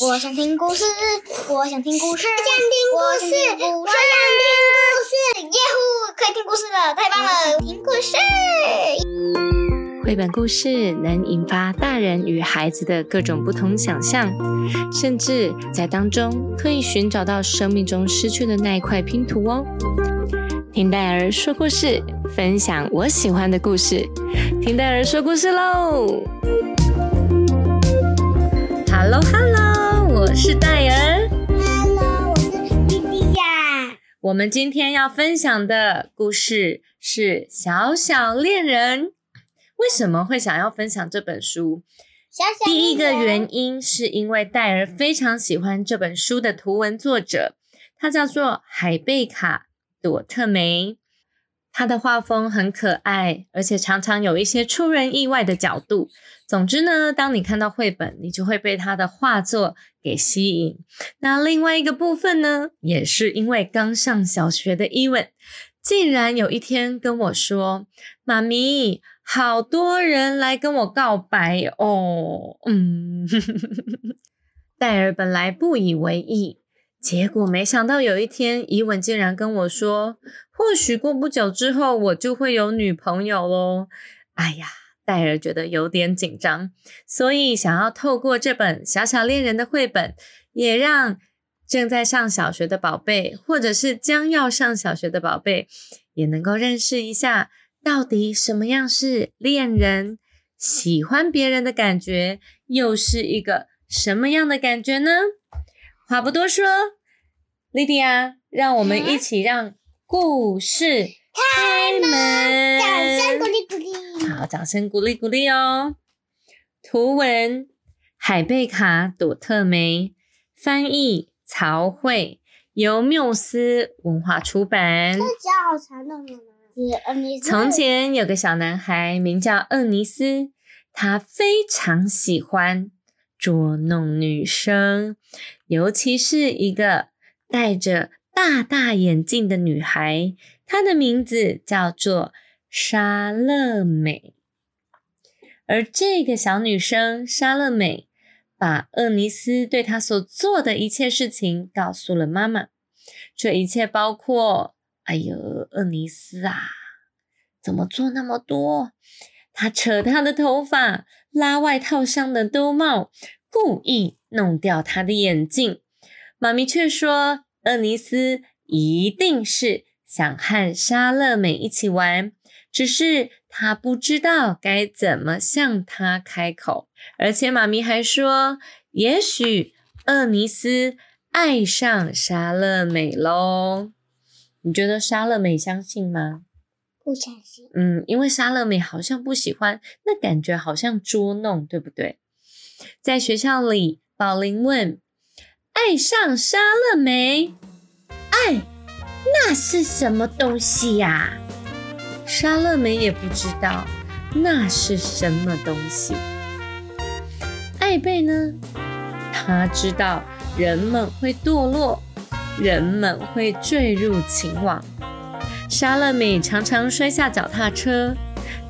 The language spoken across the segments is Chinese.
我想听故事，我想听故事，我想听故事，我想听故事，耶呼，可以听故事了，太棒了！听故事，绘本故事能引发大人与孩子的各种不同想象，甚至在当中可以寻找到生命中失去的那一块拼图哦。听戴儿说故事，分享我喜欢的故事。听戴儿说故事喽！Hello Hello，我是戴儿。Hello，我是弟弟呀。我们今天要分享的故事是《小小恋人》。为什么会想要分享这本书？小小第一个原因是因为戴尔非常喜欢这本书的图文作者，他叫做海贝卡·朵特梅。他的画风很可爱，而且常常有一些出人意外的角度。总之呢，当你看到绘本，你就会被他的画作给吸引。那另外一个部分呢，也是因为刚上小学的伊文，竟然有一天跟我说：“妈咪，好多人来跟我告白哦。”嗯，戴尔本来不以为意，结果没想到有一天，伊文竟然跟我说：“或许过不久之后，我就会有女朋友喽。”哎呀，戴尔觉得有点紧张，所以想要透过这本《小小恋人》的绘本，也让正在上小学的宝贝，或者是将要上小学的宝贝，也能够认识一下，到底什么样是恋人，喜欢别人的感觉，又是一个什么样的感觉呢？话不多说，莉迪亚，让我们一起让故事开门。掌声鼓励鼓励。好，掌声鼓励鼓励哦。图文：海贝卡·朵特梅，翻译：曹慧，由缪斯文化出版。这脚好长的妈妈。是呃你是从前有个小男孩，名叫厄尼斯，他非常喜欢捉弄女生，尤其是一个戴着大大眼镜的女孩，她的名字叫做莎乐美。而这个小女生莎乐美，把厄尼斯对她所做的一切事情告诉了妈妈。这一切包括，哎呦，厄尼斯啊，怎么做那么多？他扯她的头发，拉外套上的兜帽，故意弄掉她的眼镜。妈咪却说，厄尼斯一定是想和莎乐美一起玩，只是他不知道该怎么向她开口。而且妈咪还说，也许厄尼斯爱上莎乐美喽。你觉得莎乐美相信吗？不相信。嗯，因为莎乐美好像不喜欢，那感觉好像捉弄，对不对？在学校里，宝林问：“爱上莎乐美，爱那是什么东西呀、莎乐美也不知道那是什么东西。艾贝呢？他知道人们会堕落，人们会坠入情网。莎乐美常常摔下脚踏车，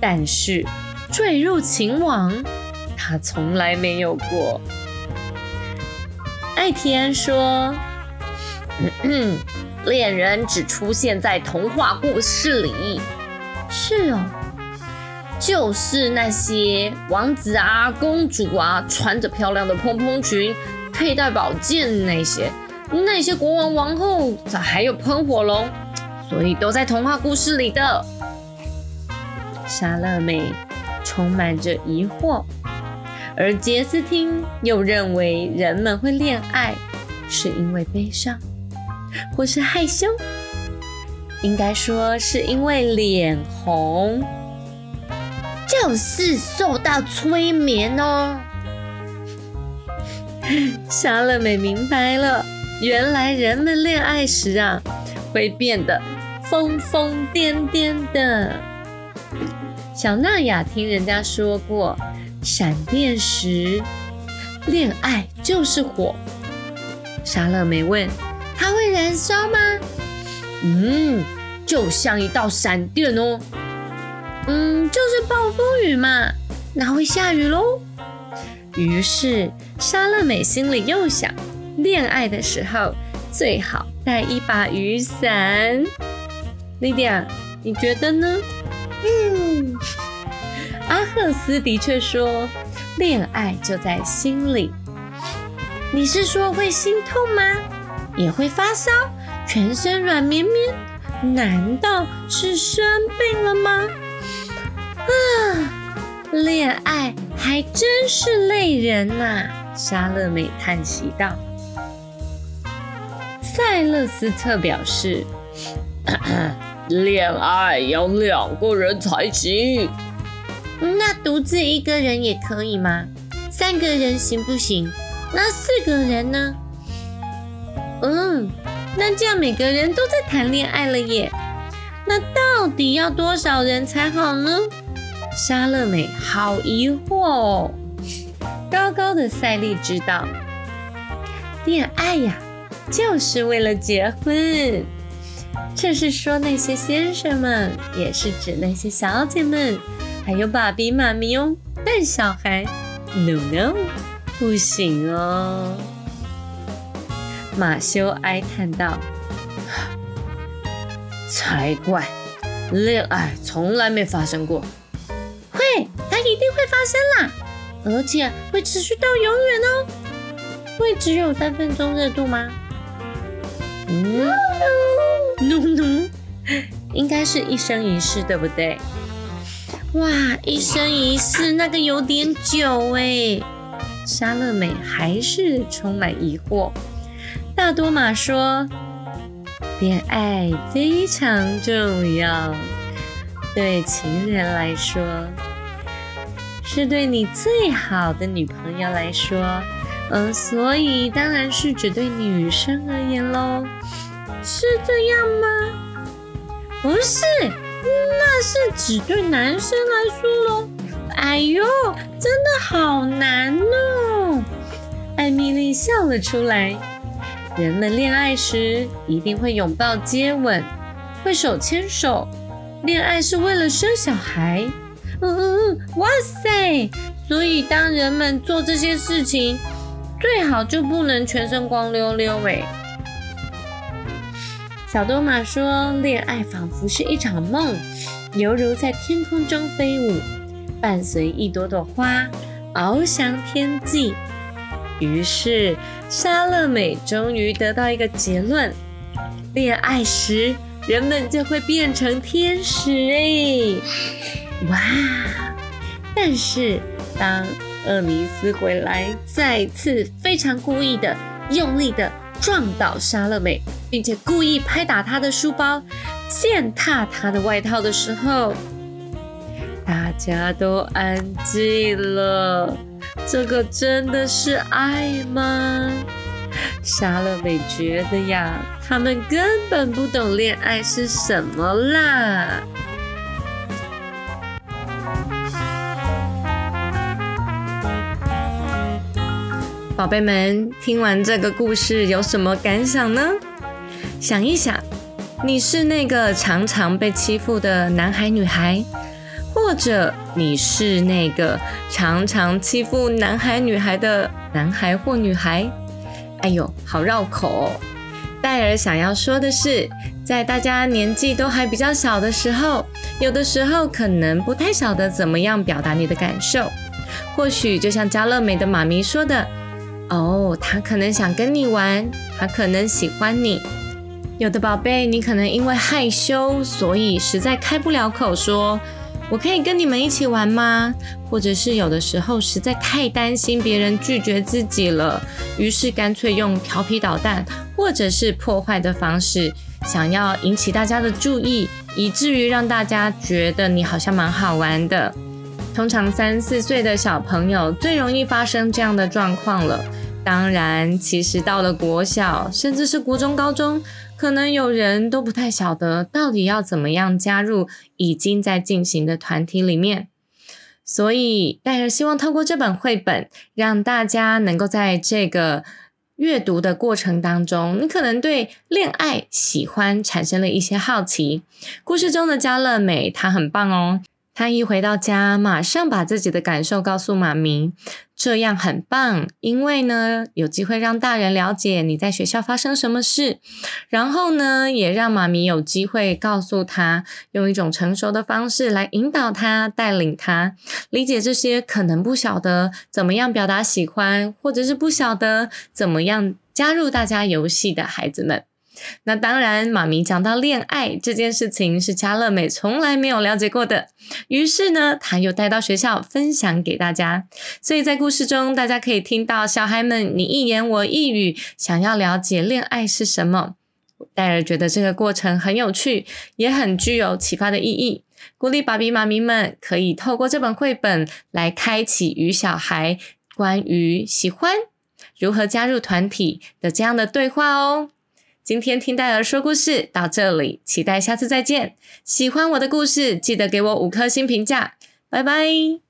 但是坠入情网，她从来没有过。艾提安说：“嗯恋人只出现在童话故事里。是哦，就是那些王子啊、公主啊，穿着漂亮的蓬蓬裙，佩戴宝剑那些，那些国王、王后，还有喷火龙。”所以都在童话故事里的。莎乐美充满着疑惑，而杰斯汀又认为人们会恋爱是因为悲伤，或是害羞，应该说是因为脸红，就是受到催眠哦。莎乐美明白了，原来人们恋爱时啊，会变得疯疯癫癫的。小娜雅听人家说过，闪电时恋爱就是火。莎乐美问：“它会燃烧吗？”嗯，就像一道闪电哦。嗯，就是暴风雨嘛，那会下雨喽。于是莎乐美心里又想：恋爱的时候最好带一把雨伞。莉迪亚，你觉得呢？嗯，阿赫斯的确说：“恋爱就在心里。”你是说会心痛吗？也会发烧，全身软绵绵？难道是生病了吗？啊，恋爱还真是累人呐！莎乐美叹息道。塞勒斯特表示：“ 恋爱要两个人才行。那独自一个人也可以吗？三个人行不行？那四个人呢？嗯，那这样每个人都在谈恋爱了耶。那到底要多少人才好呢？”莎乐美好疑惑哦。高高的赛利知道，恋爱呀，就是为了结婚。这是说那些先生们，也是指那些小姐们，还有爸比妈咪哦。但小孩，no no，不行哦。马修哀叹道：“才怪，恋爱从来没发生过。”会，它一定会发生啦，而且会持续到永远哦。会只有三分钟热度吗？嗯，no no，应该是一生一世，对不对？哇，一生一世那个有点久哎。莎乐美还是充满疑惑。大多玛说，恋爱非常重要，对情人来说。是对你最好的女朋友来说，嗯，所以当然是只对女生而言喽，是这样吗？不是，那是只对男生来说喽。哎呦，真的好难哦！艾米丽笑了出来。人们恋爱时一定会拥抱、接吻，会手牵手。恋爱是为了生小孩。嗯嗯嗯，哇塞！所以当人们做这些事情，最好就不能全身光溜溜哎。小多玛说，恋爱仿佛是一场梦，犹如在天空中飞舞，伴随一朵朵花翱翔天际。于是，莎乐美终于得到一个结论：恋爱时，人们就会变成天使哎。哇！但是当厄尼斯回来，再次非常故意的、用力的撞倒莎乐美，并且故意拍打她的书包、践踏她的外套的时候，大家都安静了。这个真的是爱吗？莎乐美觉得呀，他们根本不懂恋爱是什么啦。宝贝们，听完这个故事有什么感想呢？想一想，你是那个常常被欺负的男孩女孩，或者你是那个常常欺负男孩女孩的男孩或女孩？哎呦，好绕口哦！戴尔想要说的是，在大家年纪都还比较小的时候，有的时候可能不太晓得怎么样表达你的感受，或许就像加乐美的妈咪说的。哦，他可能想跟你玩，他可能喜欢你。有的宝贝，你可能因为害羞，所以实在开不了口说“我可以跟你们一起玩吗？”或者是有的时候实在太担心别人拒绝自己了，于是干脆用调皮捣蛋或者是破坏的方式，想要引起大家的注意，以至于让大家觉得你好像蛮好玩的。通常三四岁的小朋友最容易发生这样的状况了。当然，其实到了国小，甚至是国中、高中，可能有人都不太晓得到底要怎么样加入已经在进行的团体里面。所以，戴尔希望透过这本绘本，让大家能够在这个阅读的过程当中，你可能对恋爱、喜欢产生了一些好奇。故事中的嘉乐美，她很棒哦。他一回到家，马上把自己的感受告诉妈咪，这样很棒，因为呢，有机会让大人了解你在学校发生什么事，然后呢，也让妈咪有机会告诉他，用一种成熟的方式来引导他、带领他。理解这些可能不晓得怎么样表达喜欢，或者是不晓得怎么样加入大家游戏的孩子们。那当然，妈咪讲到恋爱这件事情是嘉乐美从来没有了解过的，于是呢，她又带到学校分享给大家。所以在故事中，大家可以听到小孩们你一言我一语，想要了解恋爱是什么。戴尔觉得这个过程很有趣，也很具有启发的意义，鼓励爸比妈咪们可以透过这本绘本来开启与小孩关于喜欢、如何加入团体的这样的对话哦。今天听戴尔说故事到这里，期待下次再见。喜欢我的故事，记得给我五颗星评价，拜拜。